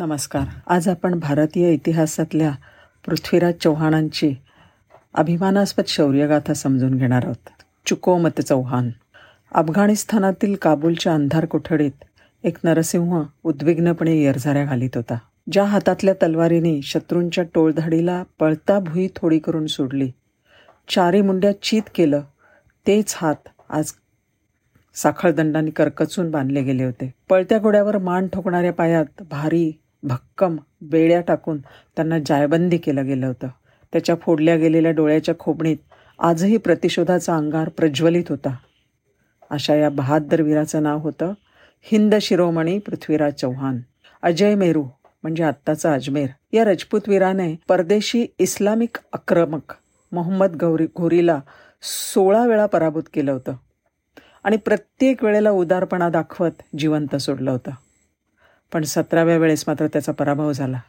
नमस्कार. आज आपण भारतीय इतिहासातल्या पृथ्वीराज चव्हाणांची अभिमानास्पद शौर्यगाथा समजून घेणार आहोत. चुकोमत चौहान. अफगाणिस्तानातील काबूलच्या अंधार कोठडीत एक नरसिंह उद्विग्नपणे येरझाऱ्या घालीत होता. ज्या हातातल्या तलवारीने शत्रूंच्या टोळधाडीला पळता भुई थोडी करून सोडली. चारी मुंड्या चित केलं. तेच हात आज साखळदंडाने करकचून बांधले गेले होते. पळत्या घोड्यावर मान ठोकणाऱ्या पायात भारी भक्कम बेड्या टाकून त्यांना जायबंदी केलं गेलं होतं. त्याच्या फोडल्या गेलेल्या डोळ्याच्या खोबणीत आजही प्रतिशोधाचा अंगार प्रज्वलित होता. अशा या बहादर वीराचं नाव होतं हिंद शिरोमणी पृथ्वीराज चौहान. अजय मेरू म्हणजे आत्ताचा अजमेर. या रजपूत वीराने परदेशी इस्लामिक आक्रमक मोहम्मद गौरी घोरीला सोळा वेळा पराभूत केलं होतं. आणि प्रत्येक वेळेला उदारपणा दाखवत जिवंत सोडलं होतं. पण सतराव्या वेळेस मात्र त्याचा पराभव झाला.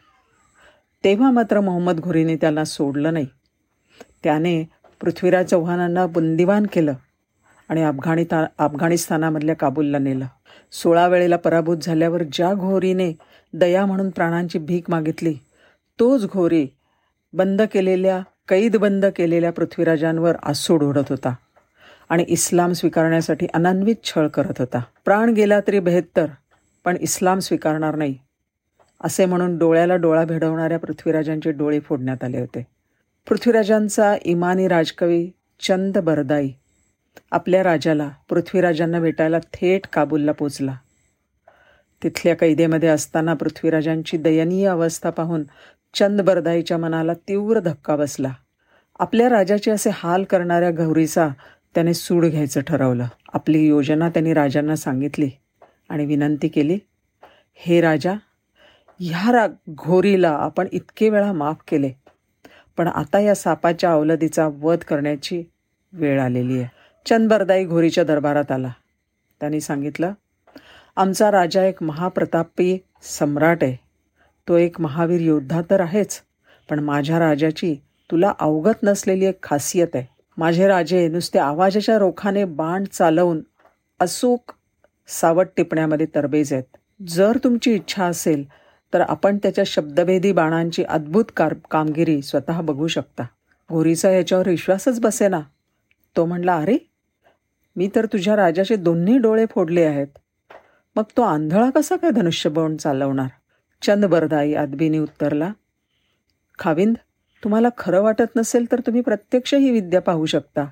तेव्हा मात्र मोहम्मद घोरीने त्याला सोडलं नाही. त्याने पृथ्वीराज चव्हाणांना बंदिवान केलं आणि अफगाणिता अफगाणिस्तानामधल्या काबूलला नेलं. सोळा वेळेला पराभूत झाल्यावर ज्या घोरीने दया म्हणून प्राणांची भीक मागितली तोच घोरी बंद केलेल्या कैद बंद केलेल्या पृथ्वीराजांवर आसूड ओढत होता आणि इस्लाम स्वीकारण्यासाठी अनन्वित छळ करत होता. प्राण गेला तरी बेहत्तर पण इस्लाम स्वीकारणार नाही असे म्हणून डोळ्याला डोळा भिडवणाऱ्या पृथ्वीराजांचे डोळे फोडण्यात आले होते. पृथ्वीराजांचा इमानी राजकवी चंद बरदाई आपल्या राजाला पृथ्वीराजांना भेटायला थेट काबूलला पोचला. तिथल्या कैदेमध्ये असताना पृथ्वीराजांची दयनीय अवस्था पाहून चंद बरदाईच्या मनाला तीव्र धक्का बसला. आपल्या राजाचे असे हाल करणाऱ्या गौरीचा त्याने सूड घ्यायचं ठरवलं. आपली योजना त्यांनी राजांना सांगितली. आणि विनंती केली हे राजा ह्या रा घोरीला आपण इतके वेळा माफ केले पण आता या सापाच्या अवलदीचा वध करण्याची वेळ आलेली आहे. चंदबरदाई घोरीच्या दरबारात आला. त्यांनी सांगितलं आमचा राजा एक महाप्रतापी सम्राट आहे. तो एक महावीर योद्धा तर आहेच पण माझ्या राजाची तुला अवगत नसलेली एक खासियत आहे. माझे राजे नुसते आवाजाच्या रोखाने बाण चालवून अचूक सावट टिपण्यामध्ये तरबेज आहेत. जर तुमची इच्छा असेल तर आपण त्याच्या शब्दभेदी बाणांची अद्भुत कार कामगिरी स्वतः बघू शकता. घोरीचा याच्यावर विश्वासच बसेना. तो म्हणला अरे मी तर तुझ्या राजाचे दोन्ही डोळे फोडले आहेत. मग तो आंधळा कसा काय धनुष्यबाण चालवणार? चंदबरदाई आदबीने उत्तरला खाविंद तुम्हाला खरं वाटत नसेल तर तुम्ही प्रत्यक्ष ही विद्या पाहू शकता.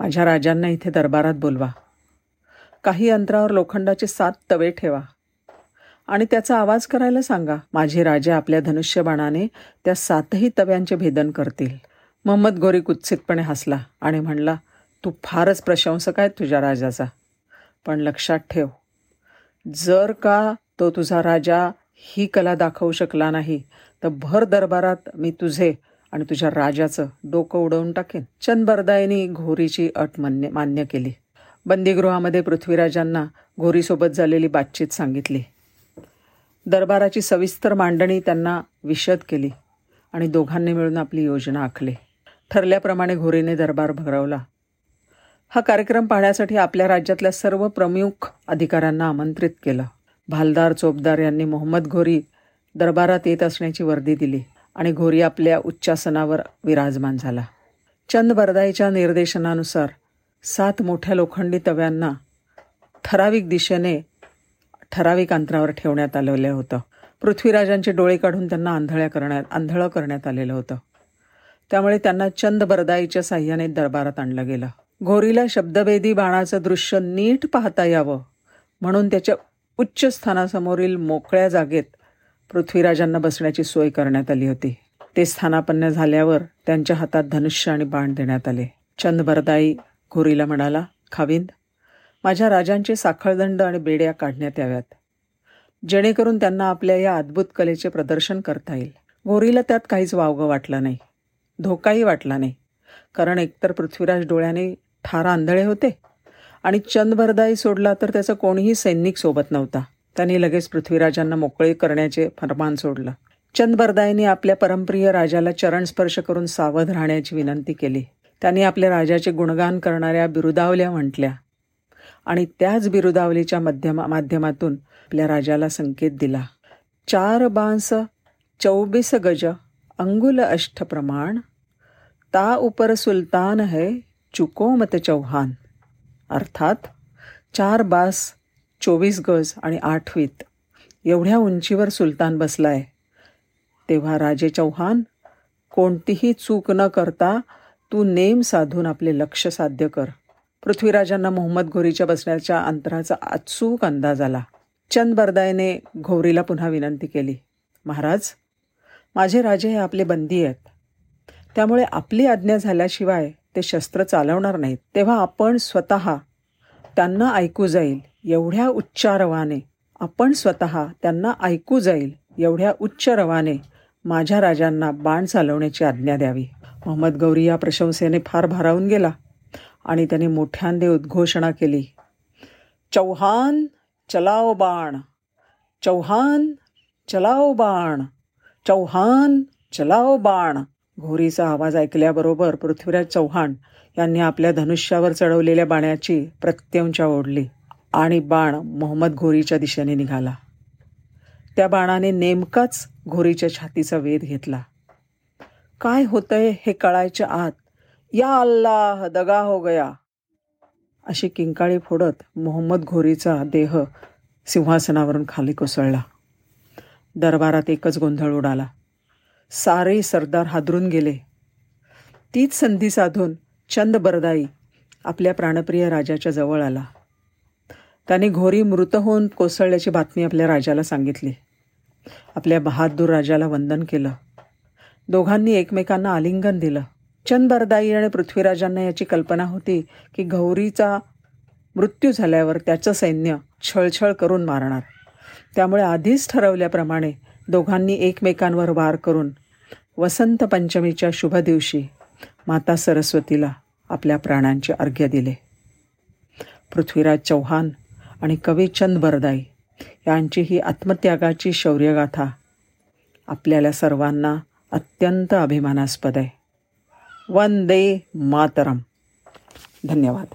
माझ्या राजांना इथे दरबारात बोलवा. काही अंतरावर लोखंडाचे सात तवे ठेवा. आणि त्याचा आवाज करायला सांगा माझे राजे आपल्या धनुष्यबाणाने त्या सातही तव्यांचे भेदन करतील. मोहम्मद गोरी कुत्सितपणे हसला आणि म्हणला तू फारच प्रशंसक आहे तुझ्या राजाचा. पण लक्षात ठेव जर का तो तुझा राजा ही कला दाखवू शकला नाही तर भर दरबारात मी तुझे आणि तुझ्या राजाचं डोकं उडवून टाकेन. चंदबरदायनी घोरीची अट मान्य मान्य केली. बंदीगृहामध्ये पृथ्वीराजांना घोरीसोबत झालेली बातचीत सांगितली. दरबाराची सविस्तर मांडणी त्यांना विशद केली आणि दोघांनी मिळून आपली योजना आखली. ठरल्याप्रमाणे घोरीने दरबार भरवला. हा कार्यक्रम पाहण्यासाठी आपल्या राज्यातल्या सर्व प्रमुख अधिकाऱ्यांना आमंत्रित केलं. भालदार चोपदार यांनी मोहम्मद घोरी दरबारात येत असण्याची वर्दी दिली आणि घोरी आपल्या उच्चासनावर विराजमान झाला. चंद बरदाईच्या निर्देशनानुसार सात मोठ्या लोखंडी तव्यांना ठराविक दिशेने ठराविक अंतरावर ठेवण्यात आलेलं होतं. पृथ्वीराजांचे डोळे काढून त्यांना आंधळ्या करण्यात आंधळं करण्यात आलेलं होतं. त्यामुळे त्यांना चंद बरदाईच्या साह्याने दरबारात आणलं गेलं. घोरीला शब्दभेदी बाणाचं दृश्य नीट पाहता यावं म्हणून त्याच्या उच्च स्थानासमोरील मोकळ्या जागेत पृथ्वीराजांना बसण्याची सोय करण्यात आली होती. ते स्थानापन्न झाल्यावर त्यांच्या हातात धनुष्य आणि बाण देण्यात आले. चंद बरदाई घोरीला म्हणाला खाविंद माझ्या राजांचे साखळदंड आणि बेड्या काढण्यात याव्यात. जेणेकरून त्यांना आपल्या या अद्भुत कलेचे प्रदर्शन करता येईल. घोरीला त्यात काहीच वावगं वाटलं नाही. धोकाही वाटला नाही. कारण एकतर पृथ्वीराज डोळ्याने ठार आंधळे होते आणि चंदभरदाई सोडला तर त्याचा कोणीही सैनिक सोबत नव्हता. त्यांनी लगेच पृथ्वीराजांना मोकळे करण्याचे फरमान सोडलं. चंदबरदाईने आपल्या परमप्रिय राजाला चरणस्पर्श करून सावध राहण्याची विनंती केली. त्यांनी आपल्या राजाचे गुणगान करणाऱ्या बिरुदावल्या म्हटल्या. आणि त्याच बिरुदावलीच्या माध्यमा माध्यमातून आपल्या राजाला संकेत दिला. चार बांस चौबीस गज अंगुल अष्ट प्रमाण ता उपर सुलतान है चुको मत चौहान. अर्थात चार बास चोवीस गज आणि आठवीत एवढ्या उंचीवर सुलतान बसलाय. तेव्हा राजे चौहान कोणतीही चूक न करता तू नेम साधून आपले लक्ष साध्य कर. पृथ्वीराजांना मोहम्मद घोरीच्या बसण्याच्या अंतराचा अचूक अंदाज आला. चंद बरदायने घोरीला पुन्हा विनंती केली महाराज माझे राजे हे आपले बंदी आहेत. त्यामुळे आपली आज्ञा झाल्याशिवाय ते शस्त्र चालवणार नाहीत. तेव्हा आपण स्वतः त्यांना ऐकू जाईल एवढ्या उच्च रवाने. आपण स्वतः त्यांना ऐकू जाईल एवढ्या उच्च रवाने माझ्या राजांना बाण चालवण्याची आज्ञा द्यावी. मोहम्मद गौरी या प्रशंसेने फार भारावून गेला आणि त्याने मोठ्यांदे उद्घोषणा केली. चौहान चलाओ बाण चौहान चलाओ बाण चौहान चलाओ बाण. घोरीचा आवाज ऐकल्याबरोबर पृथ्वीराज चौहान यांनी आपल्या धनुष्यावर चढवलेल्या बाण्याची प्रत्यंचा ओढली आणि बाण मोहम्मद घोरीच्या दिशेने निघाला. त्या बाणाने नेमकाच घोरीच्या छातीचा वेध घेतला. काय होतंय हे कळायच्या आत? या अल्लाह दगा हो गया. अशी किंकाळी फोडत मोहम्मद घोरीचा देह सिंहासनावरून खाली कोसळला. दरबारात एकच गोंधळ उडाला. सारे सरदार हादरून गेले. तीच संधी साधून चंद बरदाई आपल्या प्राणप्रिय राजाच्या जवळ आला. त्याने घोरी मृत होऊन कोसळल्याची बातमी आपल्या राजाला सांगितली. आपल्या बहादूर राजाला वंदन केलं. दोघांनी एकमेकांना आलिंगन दिलं. चंदबरदाई आणि पृथ्वीराजांना याची कल्पना होती की गौरीचा मृत्यू झाल्यावर त्याचं सैन्य छळछळ करून मारणार. त्यामुळे आधीच ठरवल्याप्रमाणे दोघांनी एकमेकांवर वार करून वसंत पंचमीच्या शुभ दिवशी माता सरस्वतीला आपल्या प्राणांचे अर्घ्य दिले. पृथ्वीराज चौहान आणि कवी चंद बरदाई यांची ही आत्मत्यागाची शौर्यगाथा आपल्याला सर्वांना अत्यंत अभिमानास्पद आहे. वंदे मातरम. धन्यवाद.